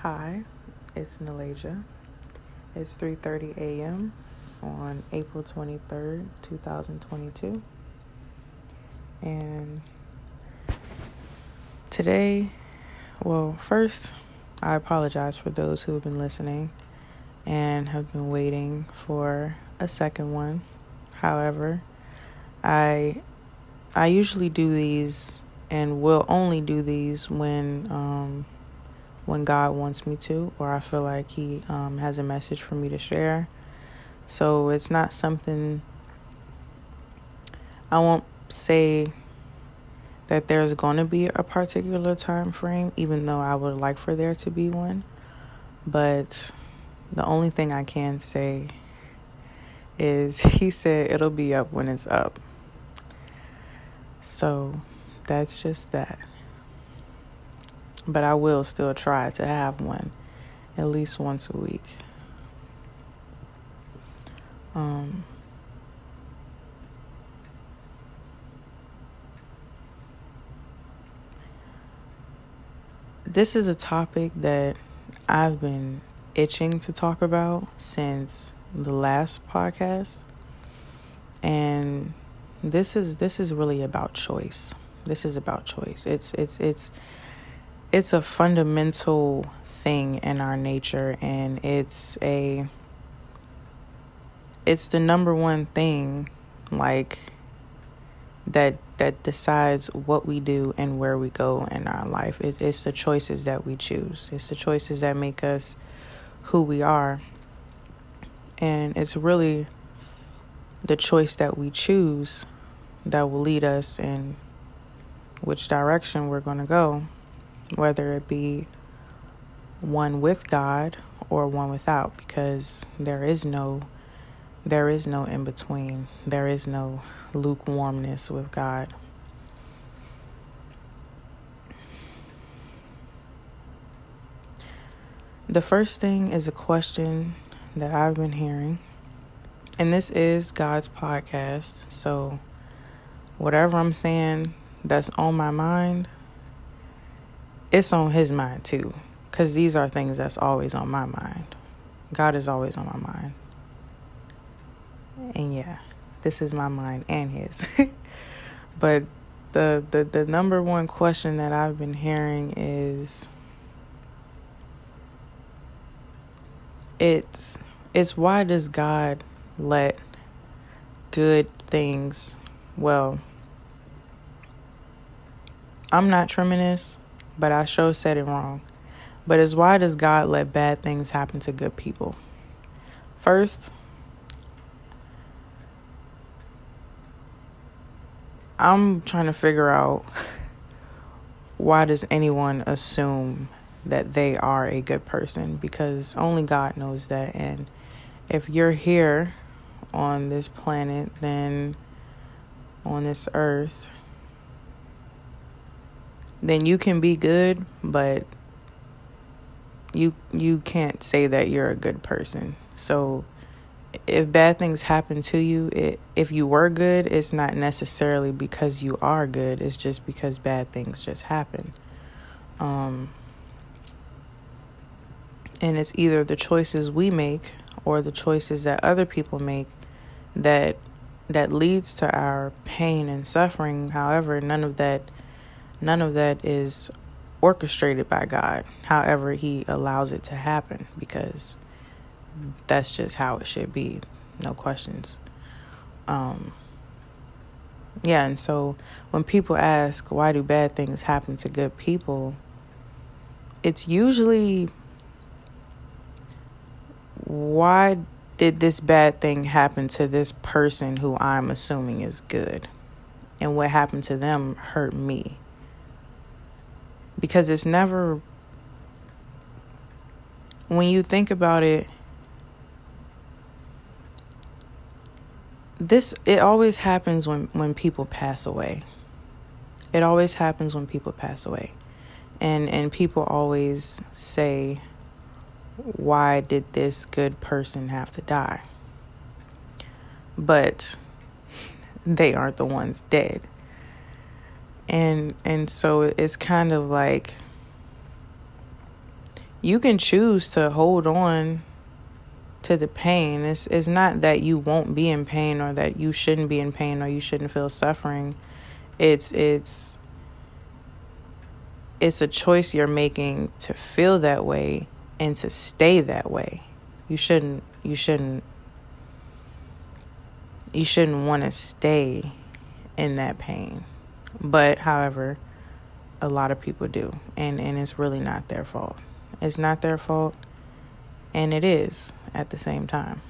Hi, it's Nalaja. It's 3:30 a.m. on April 23rd, 2022. And today, well, first, I apologize for those who have been listening and have been waiting for a second one. However, I I usually do these and will only do these when um, when God wants me to, or I feel like He um, has a message for me to share. So it's not something I won't say that there's going to be a particular time frame, even though I would like for there to be one. But the only thing I can say is He said it'll be up when it's up. So that's just that. But I will still try to have one at least once a week. Um, this is a topic that I've been itching to talk about since the last podcast. And this is this is really about choice. This is about choice. It's it's it's it's a fundamental thing in our nature and it's a it's the number one thing like that that decides what we do and where we go in our life. It, it's the choices that we choose. It's the choices that make us who we are. And it's really the choice that we choose that will lead us in which direction we're going to go, whether it be one with God or one without because there is no there is no in between. There is no lukewarmness with God. The first thing is a question that I've been hearing. And this is God's podcast. So whatever I'm saying that's on my mind, it's on his mind too. Because these are things that's always on my mind. God is always on my mind. And yeah, this is my mind and his. but the, the the number one question that I've been hearing is it's it's why does God let good things well I'm not trimming but I sure said it wrong. But it's why does God let bad things happen to good people? First, I'm trying to figure out why does anyone assume that they are a good person because only God knows that and if you're here on this planet then on this earth then you can be good, but you you can't say that you're a good person. So if bad things happen to you, it, if you were good, it's not necessarily because you are good. It's just because bad things just happen. Um, and it's either the choices we make or the choices that other people make that that leads to our pain and suffering. However, none of that None of that is orchestrated by God. However, He allows it to happen because that's just how it should be. No questions. Um, yeah, and so when people ask, why do bad things happen to good people? It's usually, why did this bad thing happen to this person who I'm assuming is good? And what happened to them hurt me because it's never when you think about it this it always happens when when people pass away. It always happens when people pass away. And and people always say why did this good person have to die? But they aren't the ones dead and and so it's kind of like you can choose to hold on to the pain. It's it's not that you won't be in pain or that you shouldn't be in pain or you shouldn't feel suffering. It's it's it's a choice you're making to feel that way and to stay that way. You shouldn't you shouldn't you shouldn't want to stay in that pain. But however, a lot of people do and and it's really not their fault. It's not their fault and it is at the same time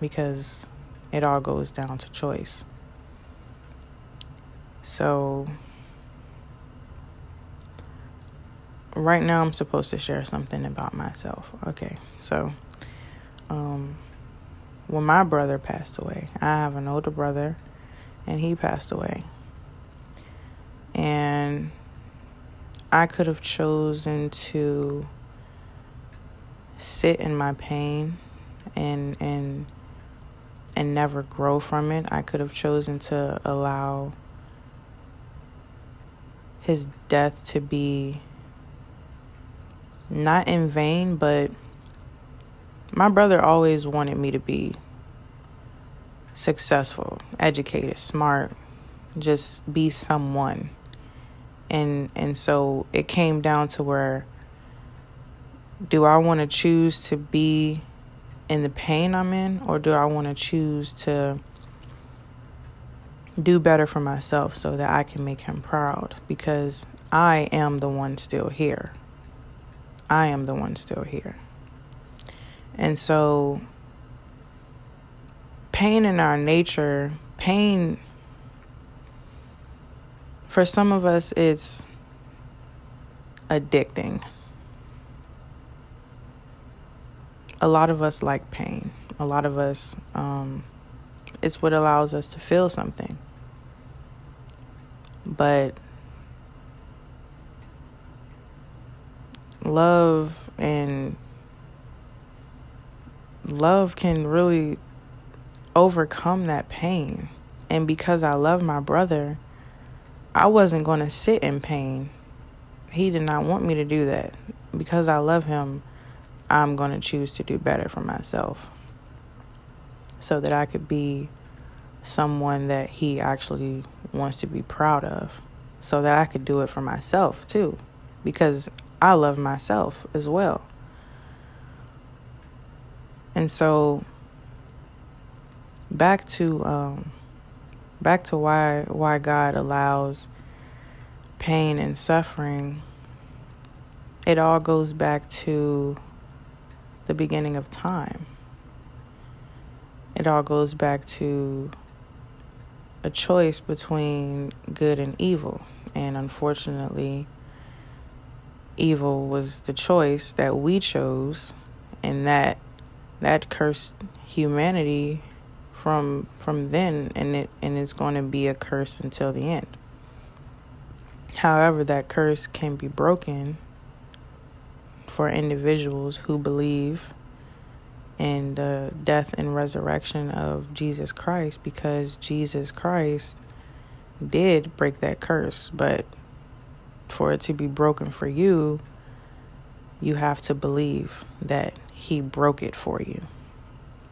because it all goes down to choice. So right now I'm supposed to share something about myself. Okay. So um when my brother passed away, I have an older brother and he passed away. And I could have chosen to sit in my pain and and and never grow from it. I could have chosen to allow his death to be not in vain, but my brother always wanted me to be successful, educated, smart, just be someone. And and so it came down to where do I want to choose to be in the pain I'm in or do I want to choose to do better for myself so that I can make him proud because I am the one still here. I am the one still here. And so, pain in our nature, pain, for some of us, it's addicting. A lot of us like pain. A lot of us, um, it's what allows us to feel something. But love and love can really overcome that pain. And because I love my brother, I wasn't going to sit in pain. He did not want me to do that. Because I love him, I'm going to choose to do better for myself so that I could be someone that he actually wants to be proud of, so that I could do it for myself too, because I love myself as well. And so back to um, back to why why God allows pain and suffering. It all goes back to the beginning of time. It all goes back to a choice between good and evil. And unfortunately, evil was the choice that we chose, and that that cursed humanity from from then and it and it's going to be a curse until the end. However, that curse can be broken for individuals who believe in the death and resurrection of Jesus Christ because Jesus Christ did break that curse, but for it to be broken for you, you have to believe that he broke it for you.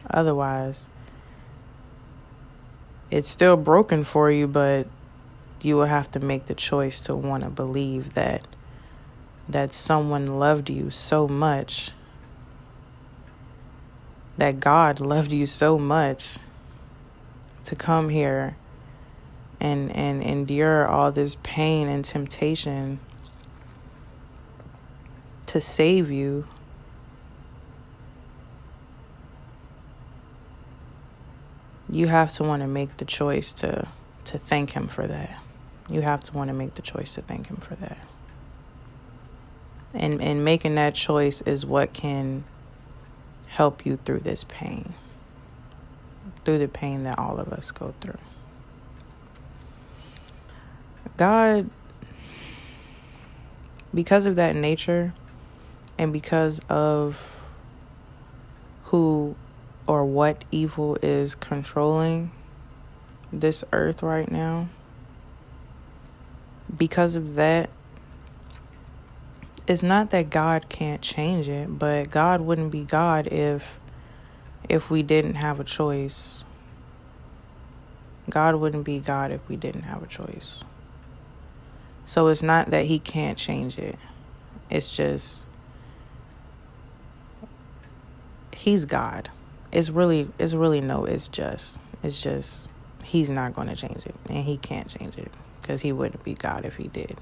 Otherwise, it's still broken for you, but you will have to make the choice to want to believe that that someone loved you so much that God loved you so much to come here and and endure all this pain and temptation to save you you have to want to make the choice to to thank him for that. You have to want to make the choice to thank him for that. And and making that choice is what can help you through this pain. Through the pain that all of us go through. God because of that nature and because of who or what evil is controlling this earth right now, because of that, it's not that God can't change it, but God wouldn't be God if if we didn't have a choice. God wouldn't be God if we didn't have a choice. So it's not that he can't change it. It's just he's God. It's really it's really no it's just. It's just he's not going to change it and he can't change it because he wouldn't be God if he did.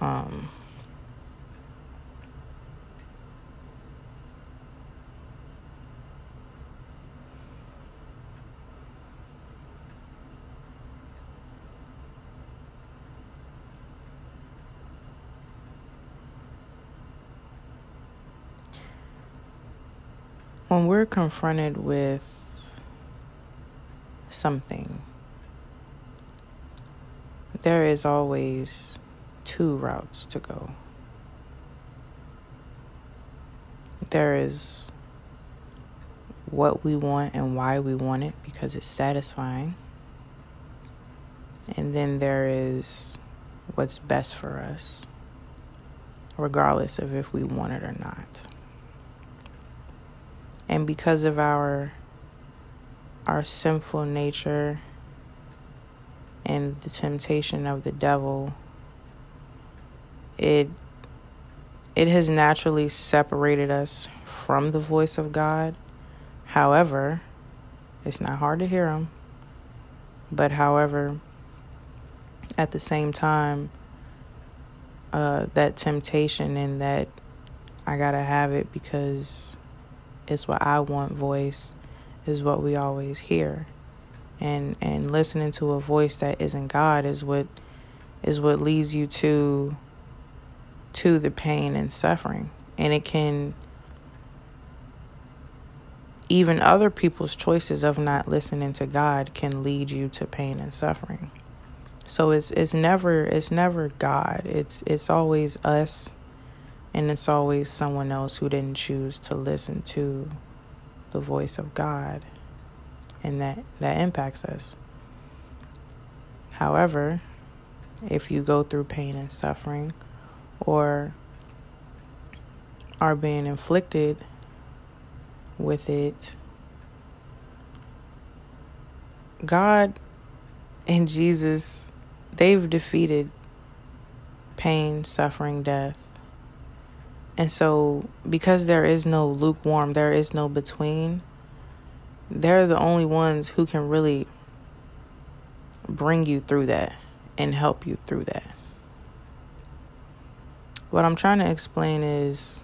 Um when we're confronted with something, there is always two routes to go. There is what we want and why we want it because it's satisfying. And then there is what's best for us, regardless of if we want it or not and because of our our sinful nature and the temptation of the devil it it has naturally separated us from the voice of God. However it's not hard to hear him but however at the same time uh, that temptation and that I gotta have it because is what I want voice is what we always hear. And and listening to a voice that isn't God is what is what leads you to to the pain and suffering. And it can even other people's choices of not listening to God can lead you to pain and suffering. So it's it's never it's never God. It's it's always us and it's always someone else who didn't choose to listen to the voice of God. And that, that impacts us. However, if you go through pain and suffering or are being inflicted with it, God and Jesus, they've defeated pain, suffering, death. And so, because there is no lukewarm, there is no between, they're the only ones who can really bring you through that and help you through that. What I'm trying to explain is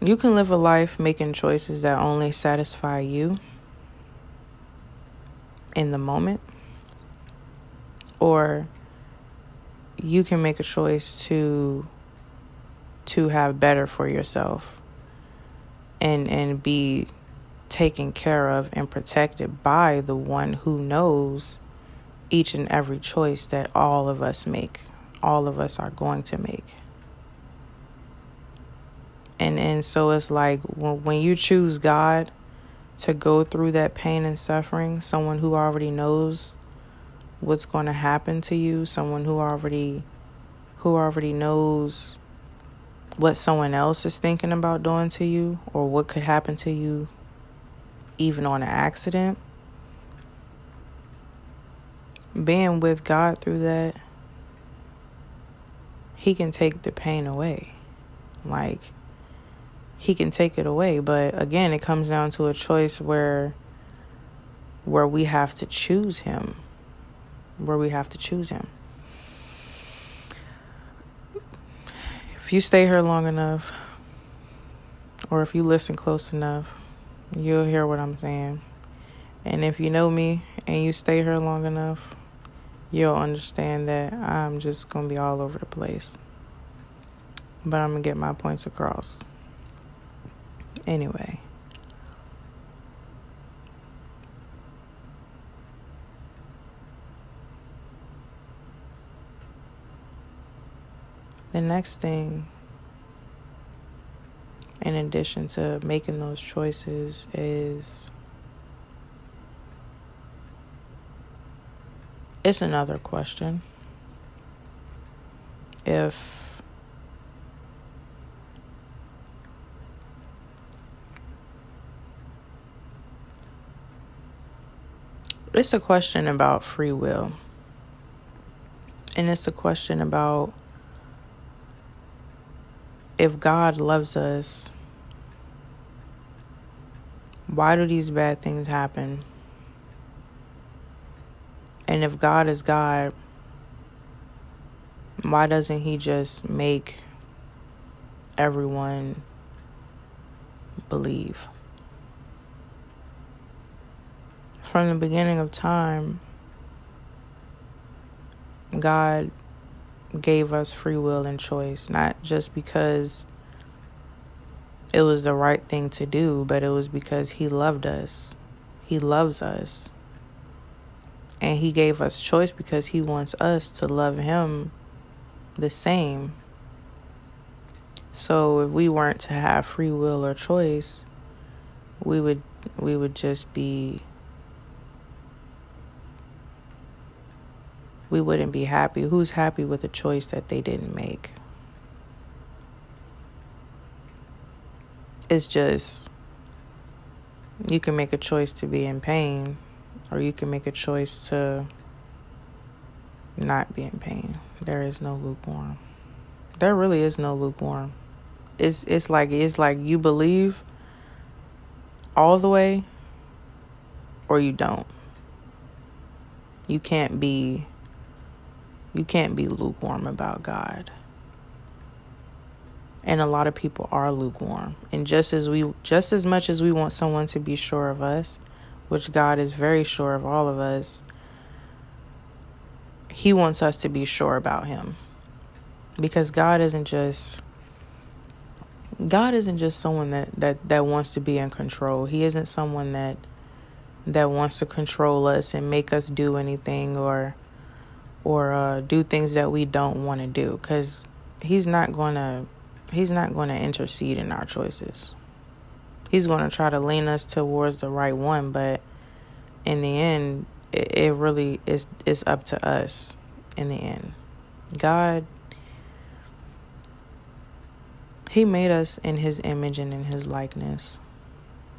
you can live a life making choices that only satisfy you in the moment, or you can make a choice to to have better for yourself and and be taken care of and protected by the one who knows each and every choice that all of us make all of us are going to make. And and so it's like when, when you choose God to go through that pain and suffering someone who already knows what's going to happen to you, someone who already who already knows what someone else is thinking about doing to you or what could happen to you even on an accident. Being with God through that, He can take the pain away. Like, He can take it away. But again, it comes down to a choice where where we have to choose him where we have to choose Him. If you stay here long enough, or if you listen close enough, you'll hear what I'm saying. And if you know me and you stay here long enough, you'll understand that I'm just going to be all over the place. But I'm going to get my points across. Anyway. The next thing, in addition to making those choices, is it's another question. if it's a question about free will. And it's a question about if God loves us, why do these bad things happen? And if God is God, why doesn't He just make everyone believe? From the beginning of time, God gave us free will and choice, not just because it was the right thing to do, but it was because He loved us. He loves us. And He gave us choice because He wants us to love Him the same. So if we weren't to have free will or choice, we would we would just be we wouldn't be happy. Who's happy with a choice that they didn't make? It's just you can make a choice to be in pain or you can make a choice to not be in pain. There is no lukewarm. There really is no lukewarm. It's it's like it's like you believe all the way or you don't. You can't be you can't be lukewarm about God. And a lot of people are lukewarm. And just as we just as much as we want someone to be sure of us, which God is very sure of all of us, he wants us to be sure about him. Because God isn't just God isn't just someone that, that, that wants to be in control. He isn't someone that that wants to control us and make us do anything or or uh, do things that we don't want to do because he's not going to he's not going to intercede in our choices. He's going to try to lean us towards the right one but in the end it, it really is is up to us in the end. God he made us in his image and in his likeness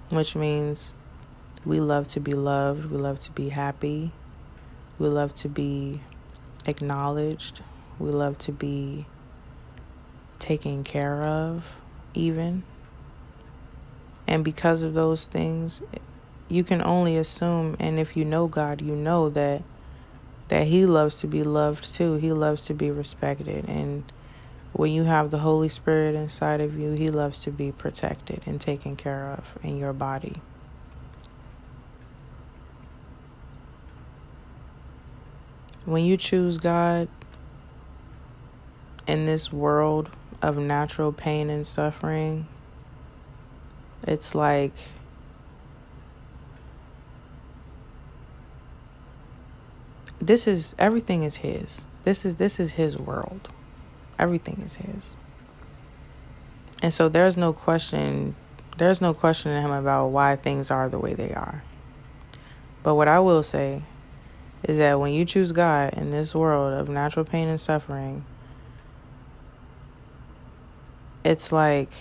which means we love to be loved we love to be happy we love to be acknowledged. We love to be taken care of, even. And because of those things, you can only assume, and if you know God, you know that that He loves to be loved too. He loves to be respected, and when you have the Holy Spirit inside of you, He loves to be protected and taken care of in your body. When you choose God in this world of natural pain and suffering, it's like this is everything is his. This is this is his world. Everything is his. And so there's no question there's no question in him about why things are the way they are. But what I will say is that when you choose God in this world of natural pain and suffering, it's like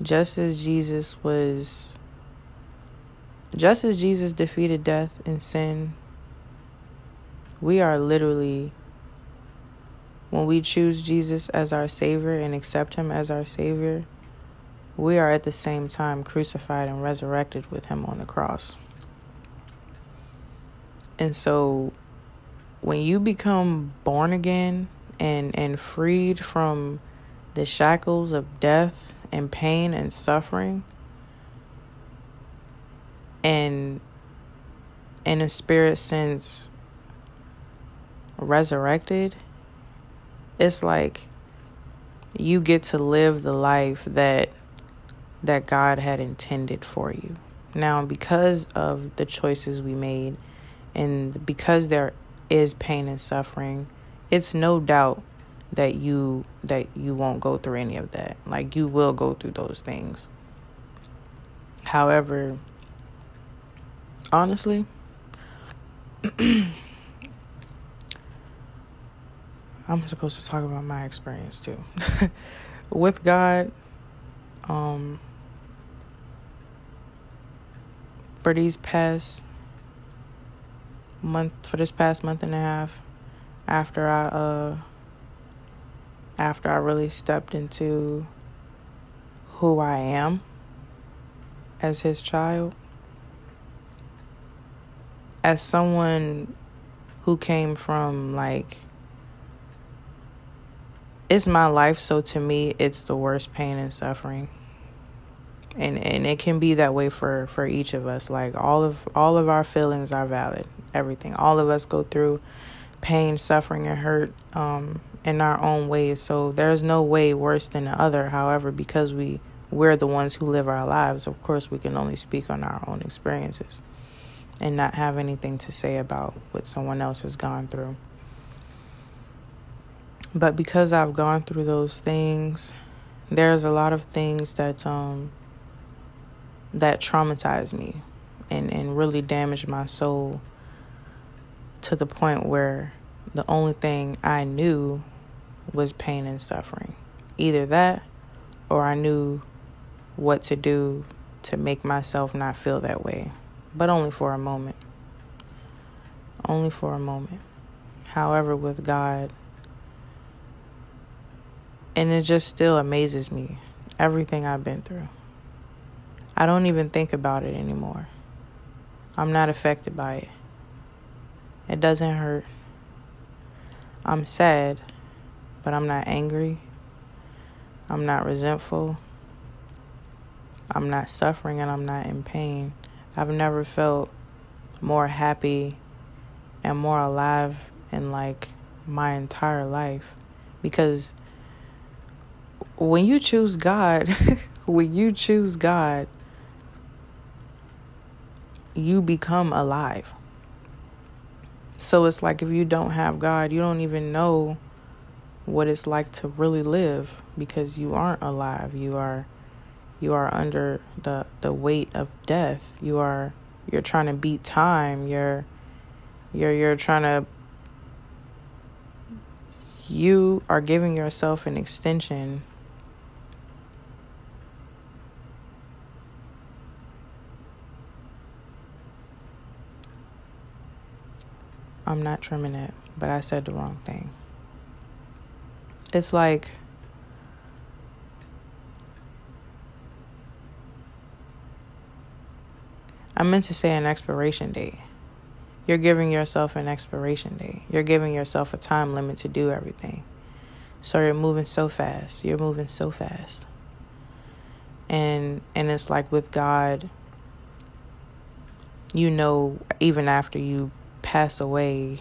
just as Jesus was, just as Jesus defeated death and sin, we are literally, when we choose Jesus as our Savior and accept Him as our Savior, we are at the same time crucified and resurrected with Him on the cross. And so when you become born again and and freed from the shackles of death and pain and suffering and in a spirit sense resurrected it's like you get to live the life that that God had intended for you. Now because of the choices we made and because there is pain and suffering, it's no doubt that you that you won't go through any of that. Like you will go through those things. However, honestly, I'm supposed to talk about my experience too. With God, um, for these past month, for this past month and a half, after I, uh, after I really stepped into who I am as his child, as someone who came from like it's my life so to me it's the worst pain and suffering. And and it can be that way for for each of us. Like all of all of our feelings are valid everything. All of us go through pain suffering and hurt um in our own ways. So there's no way worse than the other. However because we we're the ones who live our lives of course we can only speak on our own experiences and not have anything to say about what someone else has gone through. But because I've gone through those things, there's a lot of things that um that traumatized me and and really damaged my soul to the point where the only thing I knew was pain and suffering. Either that or I knew what to do to make myself not feel that way, but only for a moment. Only for a moment. However, with God, and it just still amazes me everything I've been through. I don't even think about it anymore. I'm not affected by it. It doesn't hurt. I'm sad, but I'm not angry. I'm not resentful. I'm not suffering and I'm not in pain. I've never felt more happy and more alive in like my entire life because when you choose God, when you choose God, you become alive. So it's like if you don't have God, you don't even know what it's like to really live because you aren't alive. You are you are under the the weight of death. You are you're trying to beat time. You're you're you're trying to you are giving yourself an extension I'm not trimming it, but I said the wrong thing. It's like I meant to say an expiration date. You're giving yourself an expiration date. You're giving yourself a time limit to do everything. So you're moving so fast. You're moving so fast. And and it's like with God, you know even after you pass away,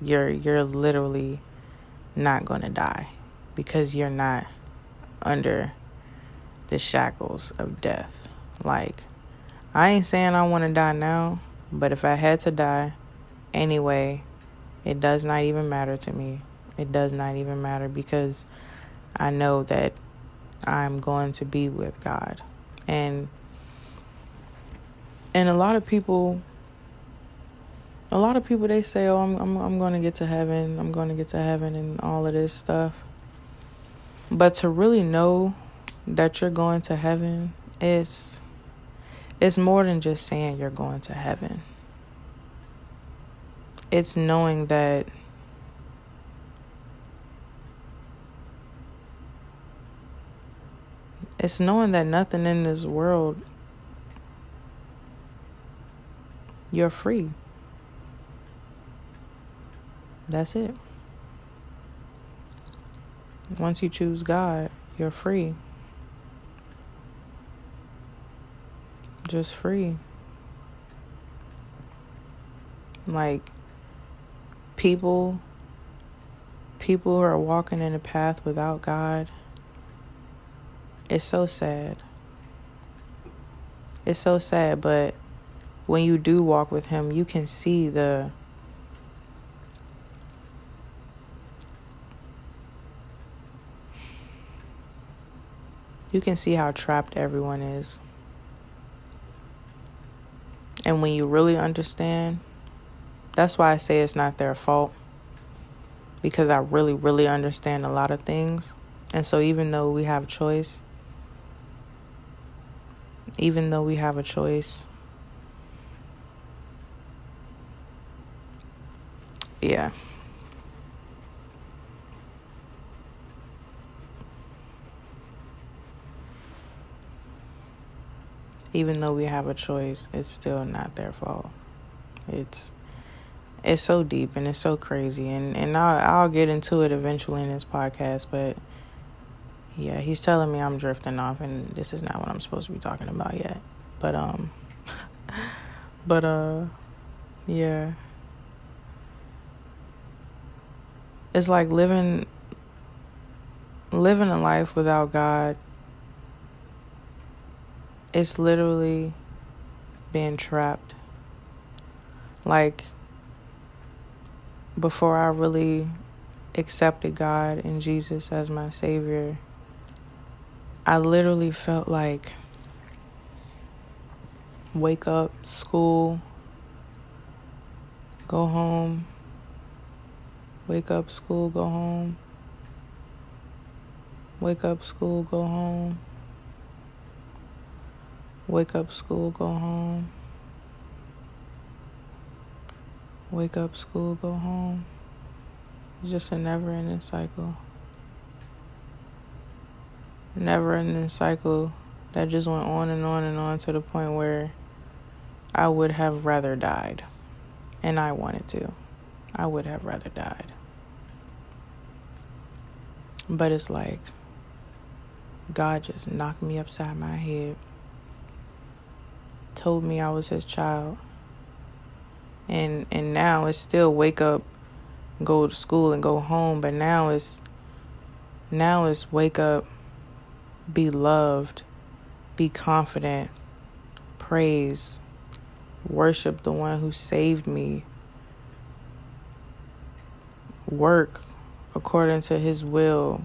you're you're literally not going to die because you're not under the shackles of death. Like I ain't saying I want to die now, but if I had to die anyway, it does not even matter to me. It does not even matter because I know that I'm going to be with God. And and a lot of people a lot of people they say, "Oh, I'm I'm I'm going to get to heaven. I'm going to get to heaven and all of this stuff." But to really know that you're going to heaven is it's more than just saying you're going to heaven. It's knowing that it's knowing that nothing in this world you're free. That's it. Once you choose God, you're free. Just free. Like people people who are walking in a path without God. It's so sad. It's so sad, but when you do walk with him, you can see the you can see how trapped everyone is. And when you really understand, that's why I say it's not their fault. because I really, really understand a lot of things. And so, even though we have choice, even though we have a choice, yeah. Even though we have a choice, it's still not their fault. It's it's so deep and it's so crazy. And and I'll, I'll get into it eventually in this podcast but yeah he's telling me i'm drifting off and this is not what i'm supposed to be talking about yet. But um but uh yeah. It's like living living a life without god it's literally being trapped. Like before I really accepted God and Jesus as my Savior, I literally felt like wake up, school, go home, wake up, school, go home, wake up, school, go home, wake up, school, go home. wake up, school, go home. It's just a never ending cycle. Never ending cycle that just went on and on and on to the point where I would have rather died. And I wanted to. I would have rather died. But it's like God just knocked me upside my head, told me I was his child. And and now it's still wake up go to school and go home but now it's now it's wake up be loved be confident praise worship the one who saved me. Work according to his will.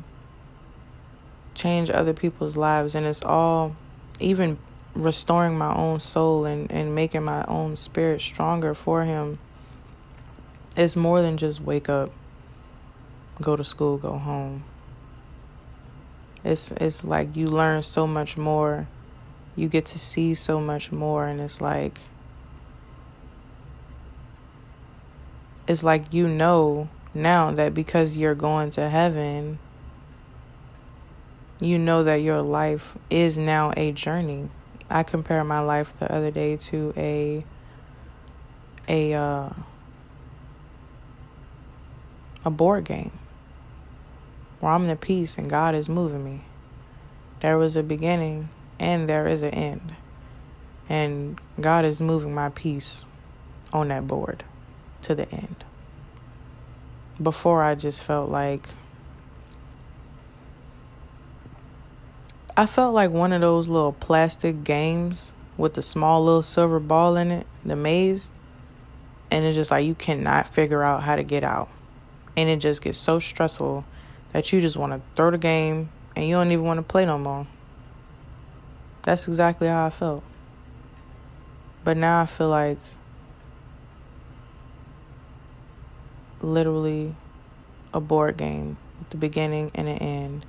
Change other people's lives. And it's all even restoring my own soul and, and making my own spirit stronger for him it's more than just wake up go to school go home. It's it's like you learn so much more. You get to see so much more and it's like it's like you know now that because you're going to heaven you know that your life is now a journey I compared my life the other day to a a uh, a board game where I'm the piece and God is moving me. There was a beginning and there is an end. And God is moving my piece on that board to the end. Before I just felt like I felt like one of those little plastic games with the small little silver ball in it, the maze. And it's just like you cannot figure out how to get out. And it just gets so stressful that you just want to throw the game and you don't even want to play no more. That's exactly how I felt. But now I feel like literally a board game with the beginning and the end.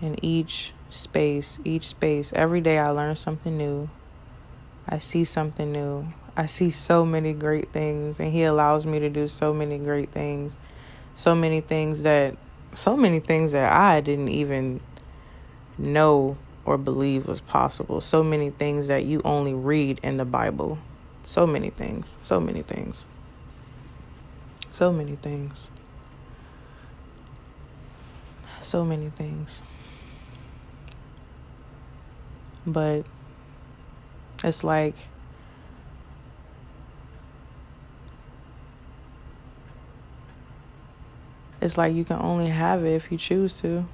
And each space, each space. Every day I learn something new. I see something new. I see so many great things, and He allows me to do so many great things. So many things that, so many things that I didn't even know or believe was possible. So many things that you only read in the Bible. So many things. So many things. So many things. So many things. But it's like it's like you can only have it if you choose to.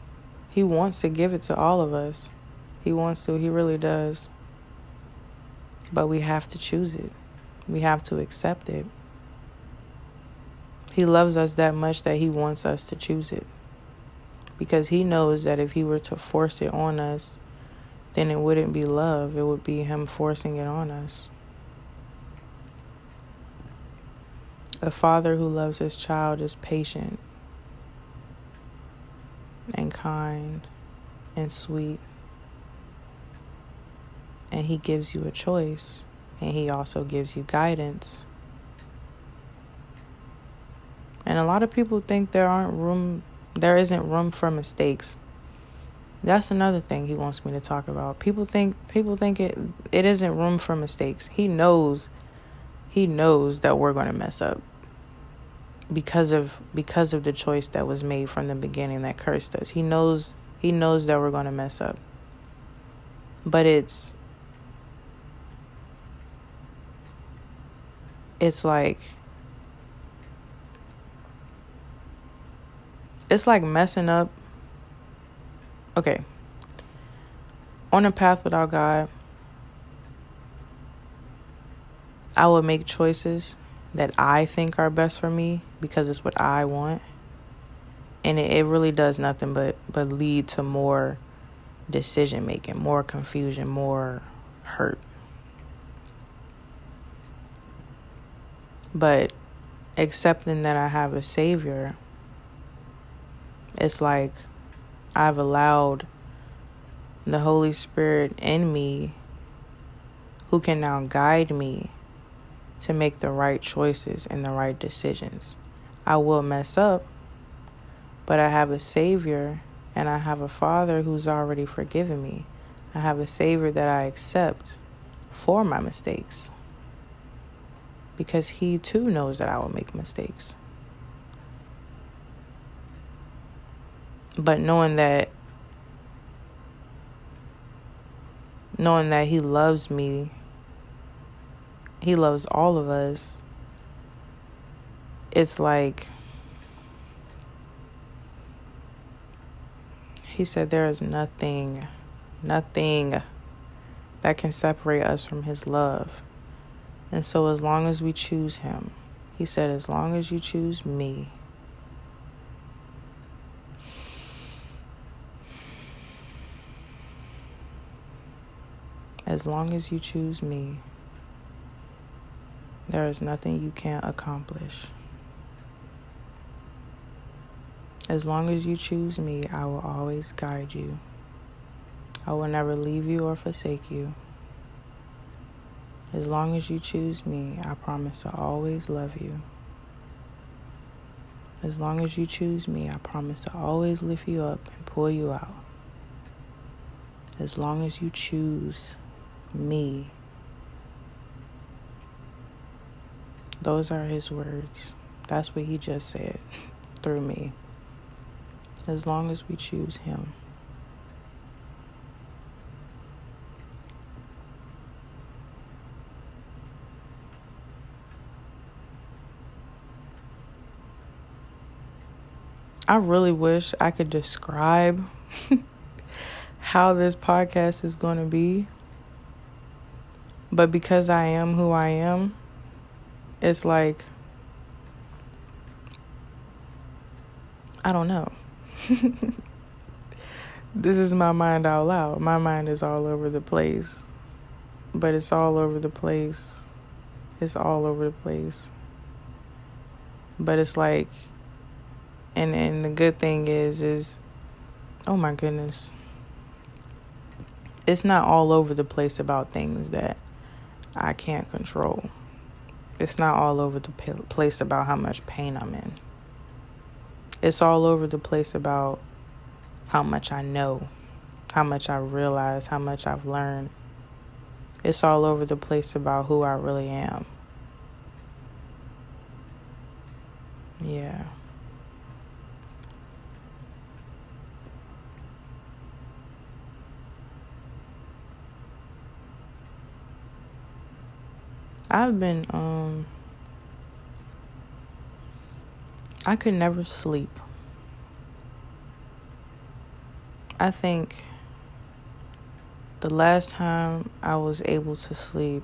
He wants to give it to all of us. He wants to, he really does. But we have to choose it. We have to accept it. He loves us that much that he wants us to choose it. Because he knows that if he were to force it on us, then it wouldn't be love. It would be him forcing it on us. A father who loves his child is patient and kind and sweet. And He gives you a choice, and He also gives you guidance. And a lot of people think there aren't room, there isn't room for mistakes. That's another thing he wants me to talk about. People think people think it it isn't room for mistakes. He knows he knows that we're going to mess up because of because of the choice that was made from the beginning that cursed us. He knows he knows that we're going to mess up. But it's it's like it's like messing up okay, on a path without God, I will make choices that I think are best for me because it's what I want. And it, it really does nothing but, but lead to more decision making, more confusion, more hurt. But accepting that I have a Savior, it's like I've allowed the Holy Spirit in me who can now guide me to make the right choices and the right decisions. I will mess up, but I have a Savior and I have a Father who's already forgiven me. I have a Savior that I accept for my mistakes because He too knows that I will make mistakes. But knowing that knowing that he loves me, he loves all of us. It's like he said there is nothing nothing that can separate us from his love. And so as long as we choose him, he said as long as you choose me, As long as you choose me, there is nothing you can't accomplish. As long as you choose me, I will always guide you. I will never leave you or forsake you. As long as you choose me, I promise to always love you. As long as you choose me, I promise to always lift you up and pull you out. As long as you choose me. Those are his words. That's what he just said through me. As long as we choose him. I really wish I could describe how this podcast is going to be but because I am who I am, it's like, I don't know. this is my mind all out loud. My mind is all over the place. But it's all over the place. It's all over the place. But it's like and and the good thing is is oh my goodness. It's not all over the place about things that I can't control. It's not all over the place about how much pain I'm in. It's all over the place about how much I know, how much I realize, how much I've learned. It's all over the place about who I really am. Yeah. I've been um I could never sleep. I think the last time I was able to sleep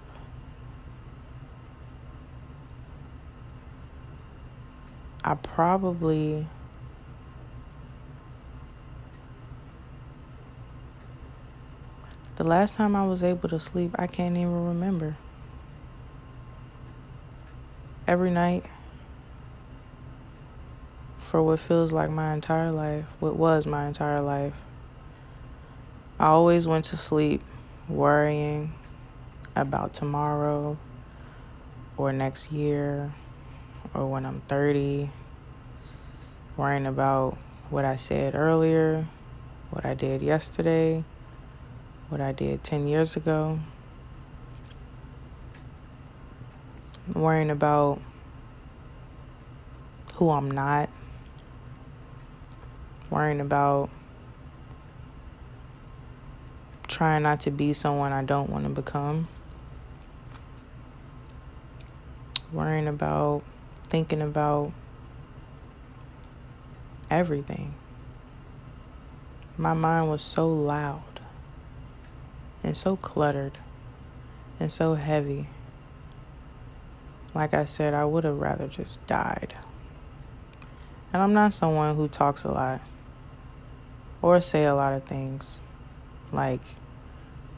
I probably The last time I was able to sleep, I can't even remember every night for what feels like my entire life, what was my entire life. I always went to sleep worrying about tomorrow or next year or when I'm 30, worrying about what I said earlier, what I did yesterday, what I did 10 years ago, worrying about who I'm not, worrying about trying not to be someone I don't want to become, worrying about thinking about everything. My mind was so loud and so cluttered and so heavy. Like I said, I would have rather just died. And I'm not someone who talks a lot or say a lot of things like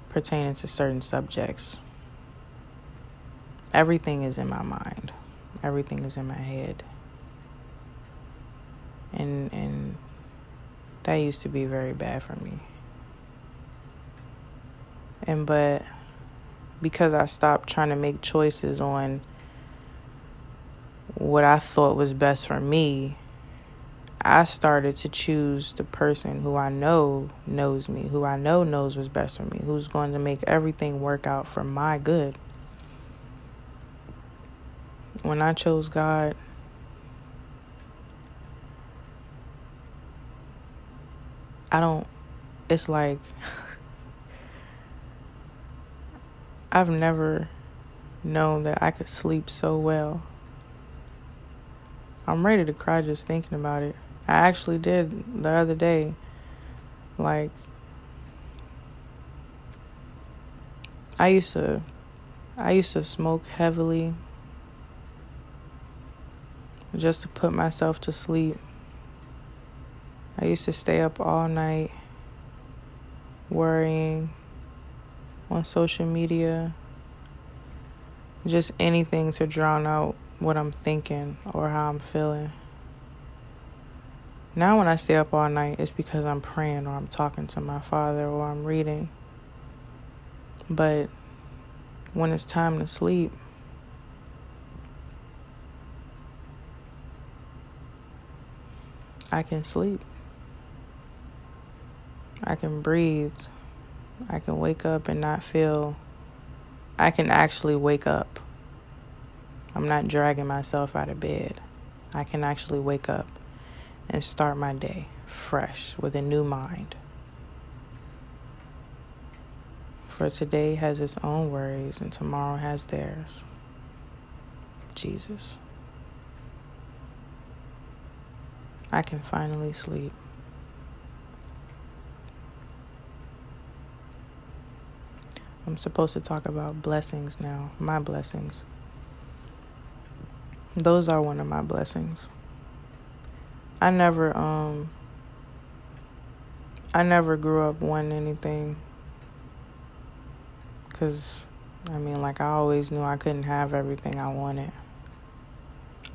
pertaining to certain subjects. Everything is in my mind. Everything is in my head. And and that used to be very bad for me. And but because I stopped trying to make choices on what I thought was best for me, I started to choose the person who I know knows me, who I know knows what's best for me, who's going to make everything work out for my good. When I chose God, I don't, it's like, I've never known that I could sleep so well. I'm ready to cry just thinking about it. I actually did the other day. Like, I used to, I used to smoke heavily just to put myself to sleep. I used to stay up all night worrying on social media, just anything to drown out what I'm thinking or how I'm feeling. Now, when I stay up all night, it's because I'm praying or I'm talking to my father or I'm reading. But when it's time to sleep, I can sleep. I can breathe. I can wake up and not feel. I can actually wake up. I'm not dragging myself out of bed. I can actually wake up and start my day fresh with a new mind. For today has its own worries and tomorrow has theirs. Jesus. I can finally sleep. I'm supposed to talk about blessings now, my blessings. Those are one of my blessings. I never um I never grew up wanting anything cuz I mean like I always knew I couldn't have everything I wanted.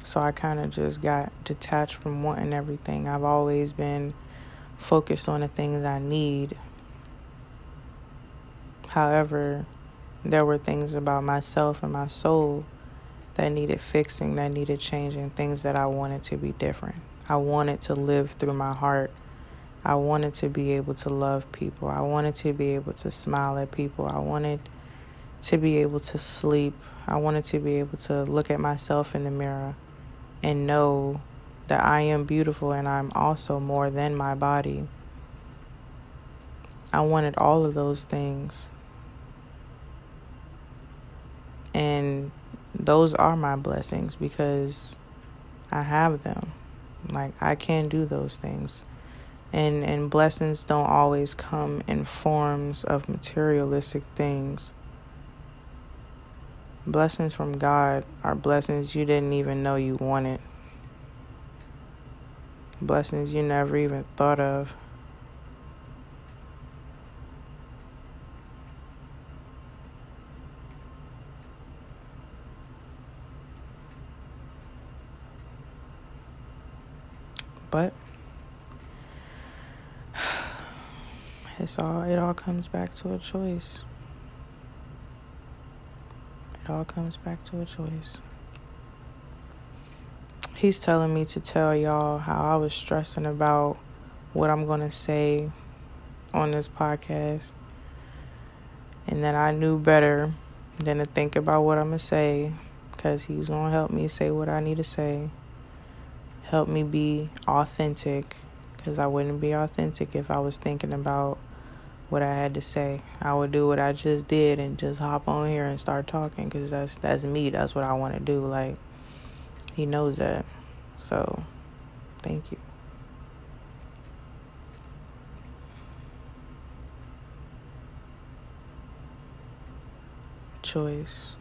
So I kind of just got detached from wanting everything. I've always been focused on the things I need. However, there were things about myself and my soul that needed fixing, that needed changing, things that I wanted to be different. I wanted to live through my heart. I wanted to be able to love people. I wanted to be able to smile at people. I wanted to be able to sleep. I wanted to be able to look at myself in the mirror and know that I am beautiful and I'm also more than my body. I wanted all of those things. And those are my blessings because I have them. Like I can do those things. And and blessings don't always come in forms of materialistic things. Blessings from God are blessings you didn't even know you wanted. Blessings you never even thought of. But it's all it all comes back to a choice. It all comes back to a choice. He's telling me to tell y'all how I was stressing about what I'm going to say on this podcast and that I knew better than to think about what I'm going to say because he's going to help me say what I need to say. Help me be authentic because I wouldn't be authentic if I was thinking about what I had to say. I would do what I just did and just hop on here and start talking because that's that's me. That's what I want to do. Like he knows that. So, thank you. Choice.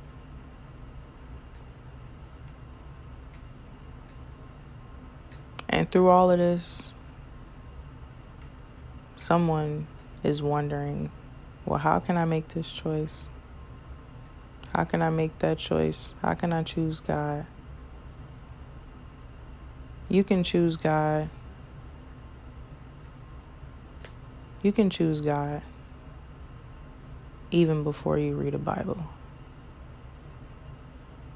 And through all of this, someone is wondering, well, how can I make this choice? How can I make that choice? How can I choose God? You can choose God. You can choose God even before you read a Bible.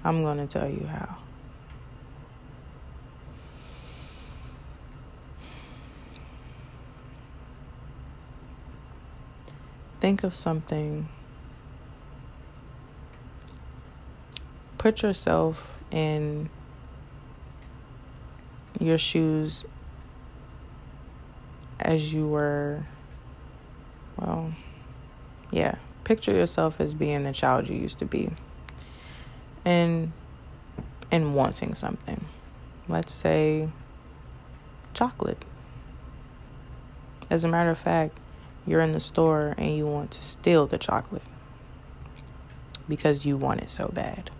I'm going to tell you how. Think of something. Put yourself in your shoes as you were, well, yeah, picture yourself as being the child you used to be and and wanting something. Let's say chocolate. As a matter of fact, you're in the store and you want to steal the chocolate because you want it so bad.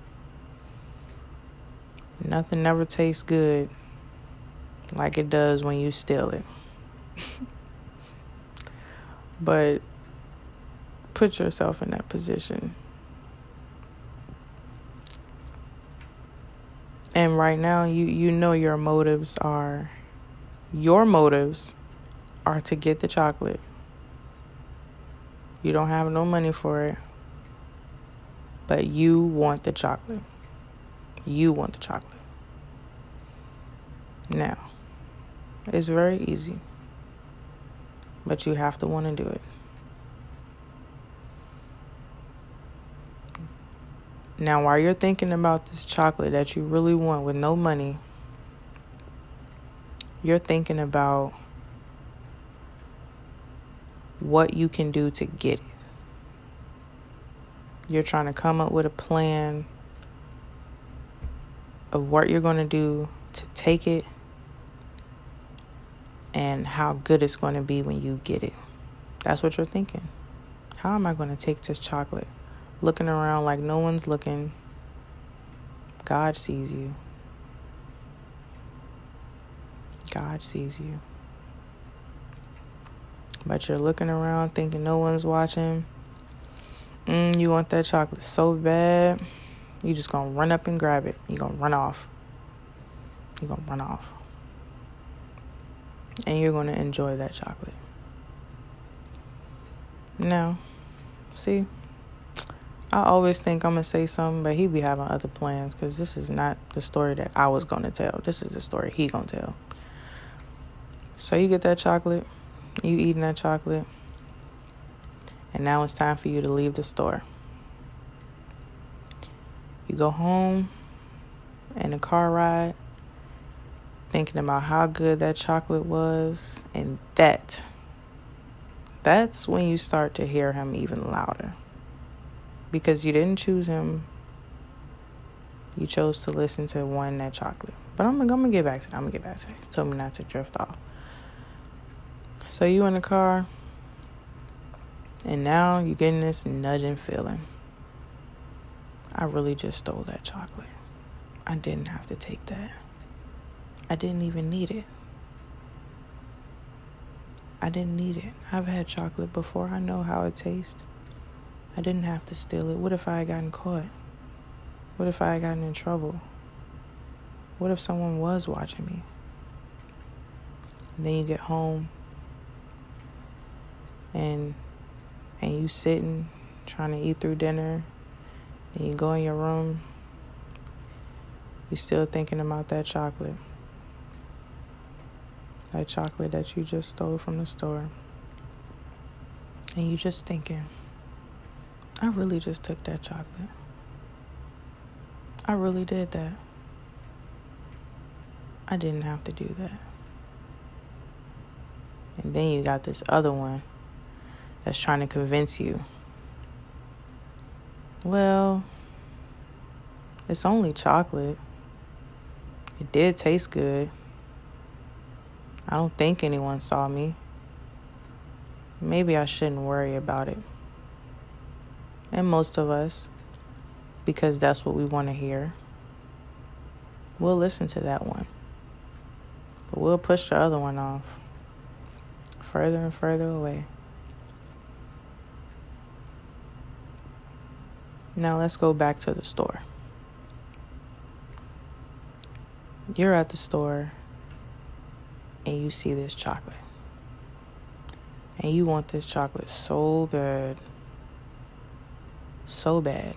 Nothing never tastes good like it does when you steal it. but put yourself in that position. And right now you you know your motives are your motives are to get the chocolate. You don't have no money for it. But you want the chocolate. You want the chocolate. Now, it's very easy, but you have to want to do it. Now, while you're thinking about this chocolate that you really want with no money, you're thinking about what you can do to get it. You're trying to come up with a plan of what you're going to do to take it and how good it's going to be when you get it. That's what you're thinking. How am I going to take this chocolate? Looking around like no one's looking. God sees you. God sees you. But you're looking around thinking no one's watching. Mm, you want that chocolate so bad. You just gonna run up and grab it. You gonna run off. You gonna run off and you're to enjoy that chocolate. Now, see, I always think I'm to say something, but he be having other plans because this is not the story that I was to tell. This is the story he to tell. So you get that chocolate, you eating that chocolate, and now it's time for you to leave the store. You go home in a car ride, thinking about how good that chocolate was, and that that's when you start to hear him even louder. Because you didn't choose him. You chose to listen to one that chocolate. But I'm, I'm gonna get back to that. I'm gonna get back to it. told me not to drift off. So you in the car, and now you're getting this nudging feeling. I really just stole that chocolate. I didn't have to take that. I didn't even need it. I didn't need it. I've had chocolate before. I know how it tastes. I didn't have to steal it. What if I had gotten caught? What if I had gotten in trouble? What if someone was watching me? And then you get home and and you sitting trying to eat through dinner. and you go in your room. You're still thinking about that chocolate. That chocolate that you just stole from the store. And you just thinking, I really just took that chocolate. I really did that. I didn't have to do that. And then you got this other one that's trying to convince you. Well, it's only chocolate. It did taste good. I don't think anyone saw me. Maybe I shouldn't worry about it. And most of us, because that's what we want to hear, we'll listen to that one. But we'll push the other one off further and further away. Now let's go back to the store. You're at the store and you see this chocolate. And you want this chocolate so bad. So bad.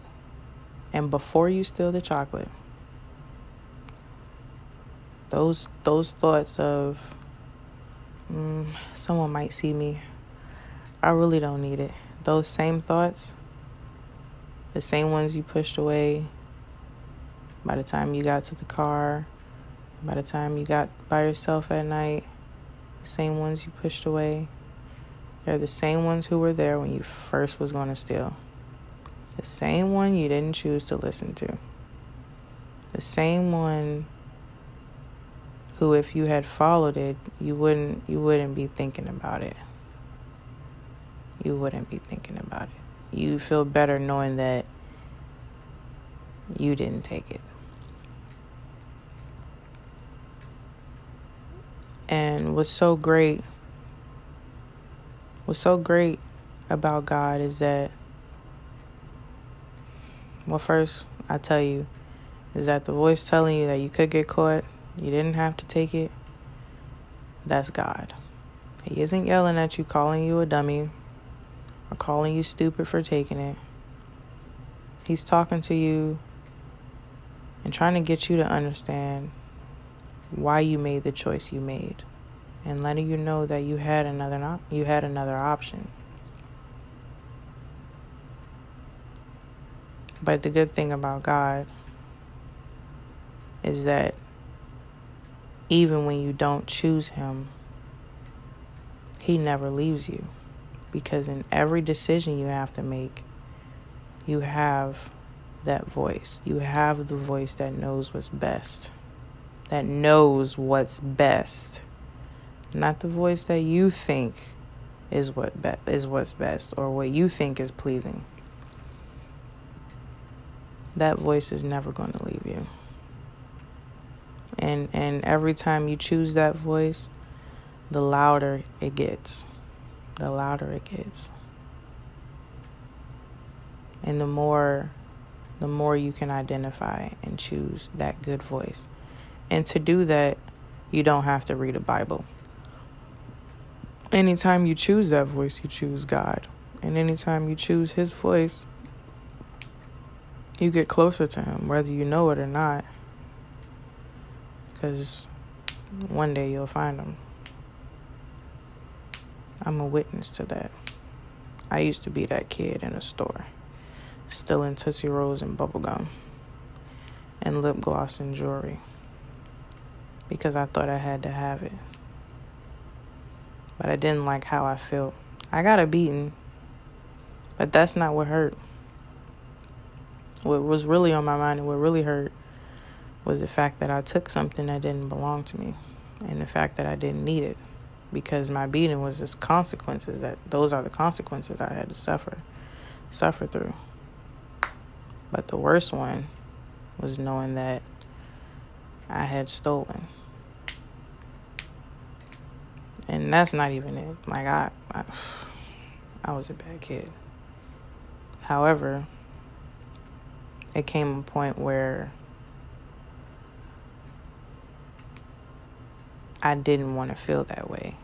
And before you steal the chocolate, those those thoughts of mm, someone might see me. I really don't need it. Those same thoughts, the same ones you pushed away by the time you got to the car, by the time you got by yourself at night, the same ones you pushed away. They're the same ones who were there when you first was going to steal. The same one you didn't choose to listen to. The same one who if you had followed it, you wouldn't you wouldn't be thinking about it. You wouldn't be thinking about it. You feel better knowing that you didn't take it. And what's so great, what's so great about God is that, well, first, I tell you, is that the voice telling you that you could get caught, you didn't have to take it, that's God. He isn't yelling at you, calling you a dummy, or calling you stupid for taking it. He's talking to you and trying to get you to understand why you made the choice you made and letting you know that you had another you had another option. But the good thing about God is that even when you don't choose him, he never leaves you because in every decision you have to make, you have that voice. You have the voice that knows what's best that knows what's best, not the voice that you think is what be- is what's best or what you think is pleasing. That voice is never going to leave you. And and every time you choose that voice, the louder it gets. The louder it gets. And the more the more you can identify and choose that good voice. And to do that, you don't have to read a Bible. Anytime you choose that voice, you choose God. And anytime you choose His voice, you get closer to Him, whether you know it or not. Because one day you'll find Him. I'm a witness to that. I used to be that kid in a store, still in Tootsie Rolls and bubblegum, and lip gloss and jewelry because I thought I had to have it. But I didn't like how I felt. I got a beating, but that's not what hurt. What was really on my mind and what really hurt was the fact that I took something that didn't belong to me and the fact that I didn't need it because my beating was just consequences that those are the consequences I had to suffer suffer through. But the worst one was knowing that I had stolen. And that's not even it. Like I, I, I was a bad kid. However, it came a point where I didn't want to feel that way.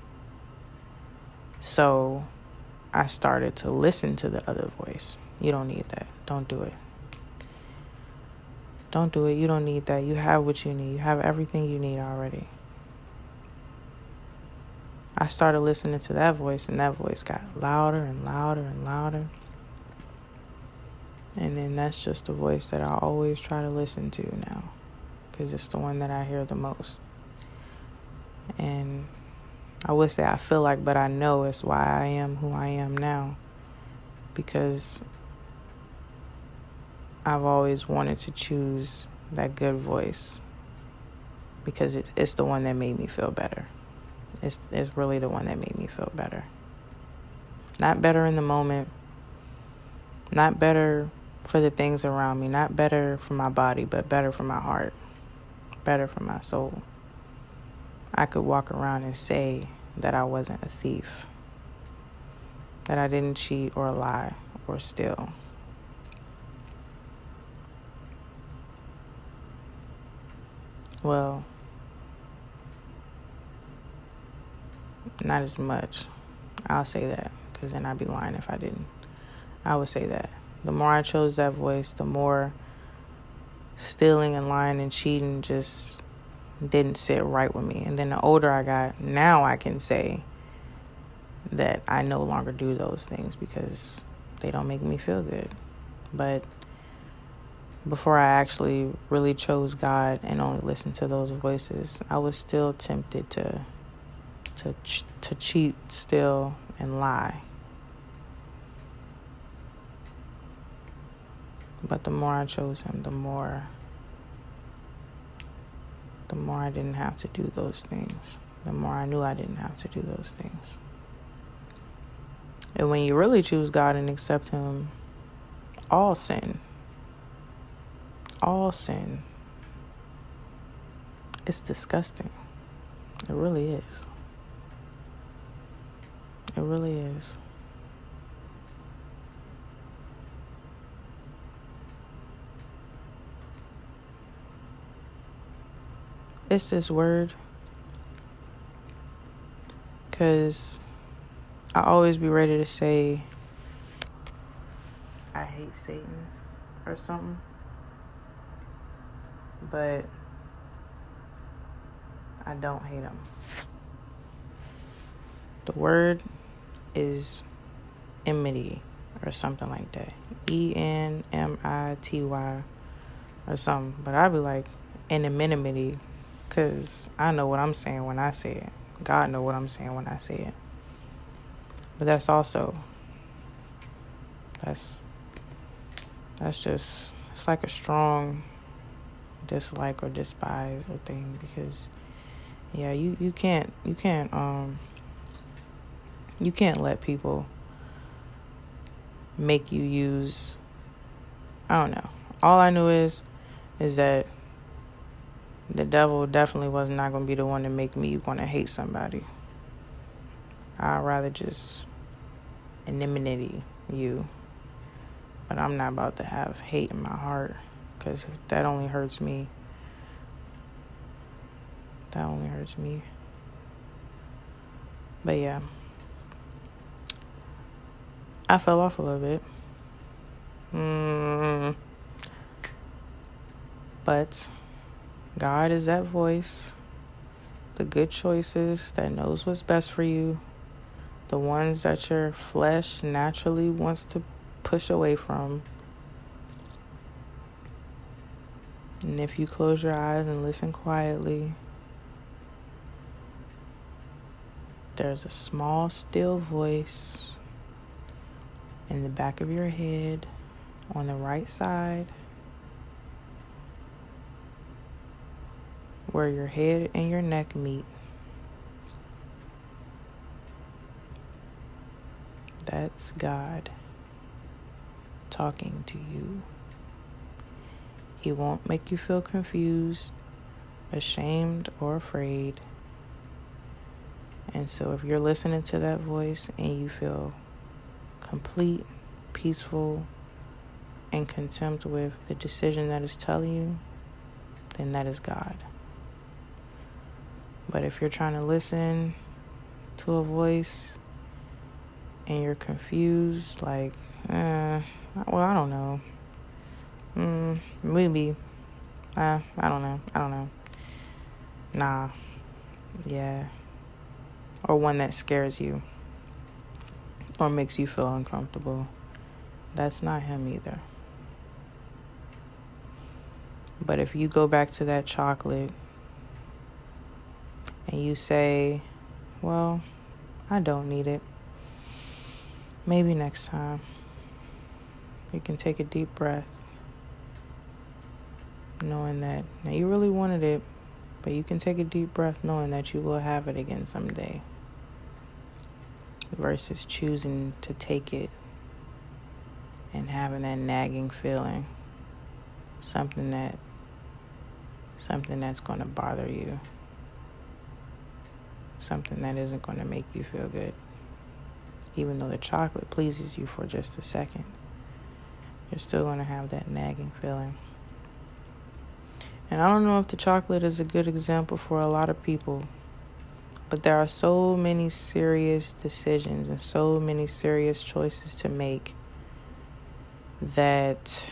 So I started to listen to the other voice. You don't need that. Don't do it. Don't do it. You don't need that. You have what you need. You have everything you need already. I started listening to that voice, and that voice got louder and louder and louder. And then that's just the voice that I always try to listen to now because it's the one that I hear the most. And I would say I feel like, but I know it's why I am who I am now because I've always wanted to choose that good voice because it, it's the one that made me feel better. It's, it's really the one that made me feel better. Not better in the moment, not better for the things around me, not better for my body, but better for my heart, better for my soul. I could walk around and say that I wasn't a thief, that I didn't cheat or lie or steal. Well, not as much. I'll say that because then I'd be lying if I didn't. I would say that. The more I chose that voice, the more stealing and lying and cheating just didn't sit right with me. And then the older I got, now I can say that I no longer do those things because they don't make me feel good. But before I actually really chose God and only listened to those voices, I was still tempted to to to cheat, still and lie. But the more I chose Him, the more the more I didn't have to do those things. The more I knew I didn't have to do those things. And when you really choose God and accept Him, all sin, all sin, it's disgusting. It really is. It really is. It's this word because I always be ready to say I hate Satan or something. But I don't hate him. The word is enmity or something like that. E N M I T Y or something. But I'd be like, enmity because I know what I'm saying when I say it. God know what I'm saying when I say it. But that's also that's that's just it's like a strong dislike or despise or thing because yeah, you you can't you can't um you can't let people make you use I don't know. All I knew is is that the devil definitely was not going to be the one to make me want to hate somebody. I'd rather just enmity you. But I'm not about to have hate in my heart because that only hurts me. That only hurts me. But yeah. I fell off a little bit. Mm. But God is that voice, the good choices that knows what's best for you, the ones that your flesh naturally wants to push away from. And if you close your eyes and listen quietly, there's a small, still voice in the back of your head on the right side where your head and your neck meet. That's God talking to you. He won't make you feel confused, ashamed, or afraid. And so, if you're listening to that voice and you feel complete, peaceful, and contempt with the decision that is telling you, then that is God. But if you're trying to listen to a voice and you're confused, like, uh, well, I don't know. Mm, maybe. Uh, I don't know. I don't know. Nah. Yeah. Or one that scares you or makes you feel uncomfortable. That's not him either. But if you go back to that chocolate and you say, well, I don't need it. Maybe next time. You can take a deep breath, knowing that now you really wanted it, but you can take a deep breath knowing that you will have it again someday. Versus choosing to take it and having that nagging feeling. Something that something that's going to bother you. Something that isn't going to make you feel good. Even though the chocolate pleases you for just a second, you're still going to have that nagging feeling. And I don't know if the chocolate is a good example for a lot of people, but there are so many serious decisions and so many serious choices to make that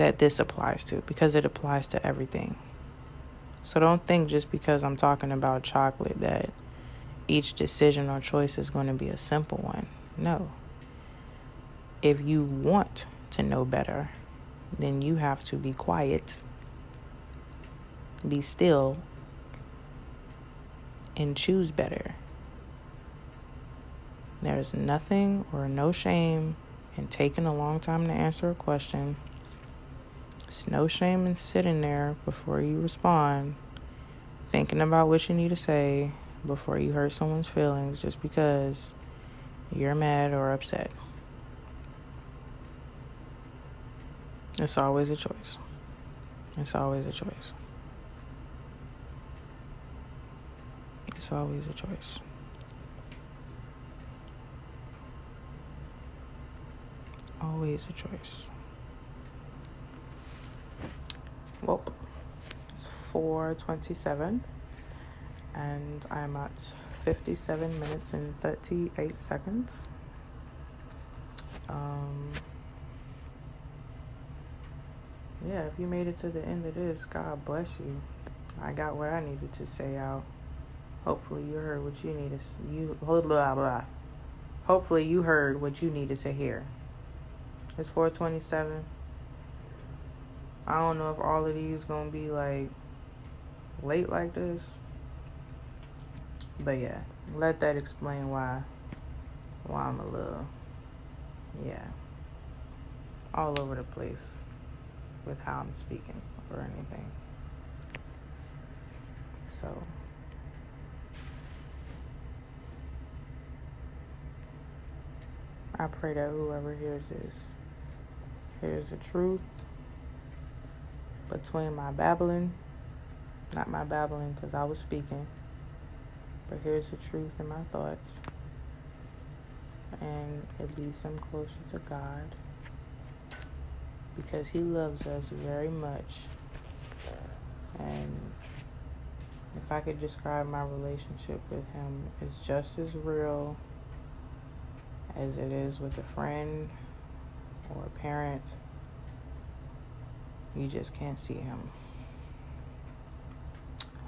that this applies to because it applies to everything. So don't think just because I'm talking about chocolate that each decision or choice is going to be a simple one. No. If you want to know better, then you have to be quiet, be still, and choose better. There's nothing or no shame in taking a long time to answer a question it's no shame in sitting there before you respond, thinking about what you need to say before you hurt someone's feelings just because you're mad or upset. It's always a choice. It's always a choice. It's always a choice. Always a choice. Well it's 427 and i'm at 57 minutes and 38 seconds. Um yeah if you made it to the end of this god bless you. I got what i needed to say out. Hopefully you heard what you needed you blah blah blah. Hopefully you heard what you needed to hear. It's 427 I don't know if all of these gonna be like late like this. But yeah, let that explain why why I'm a little yeah all over the place with how I'm speaking or anything. So I pray that whoever hears this hears the truth between my babbling, not my babbling because I was speaking, but hears the truth in my thoughts, and it leads them closer to God because He loves us very much. And if I could describe my relationship with Him, it's just as real as it is with a friend or a parent you just can't see him.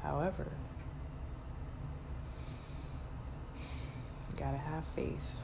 However, you gotta have faith.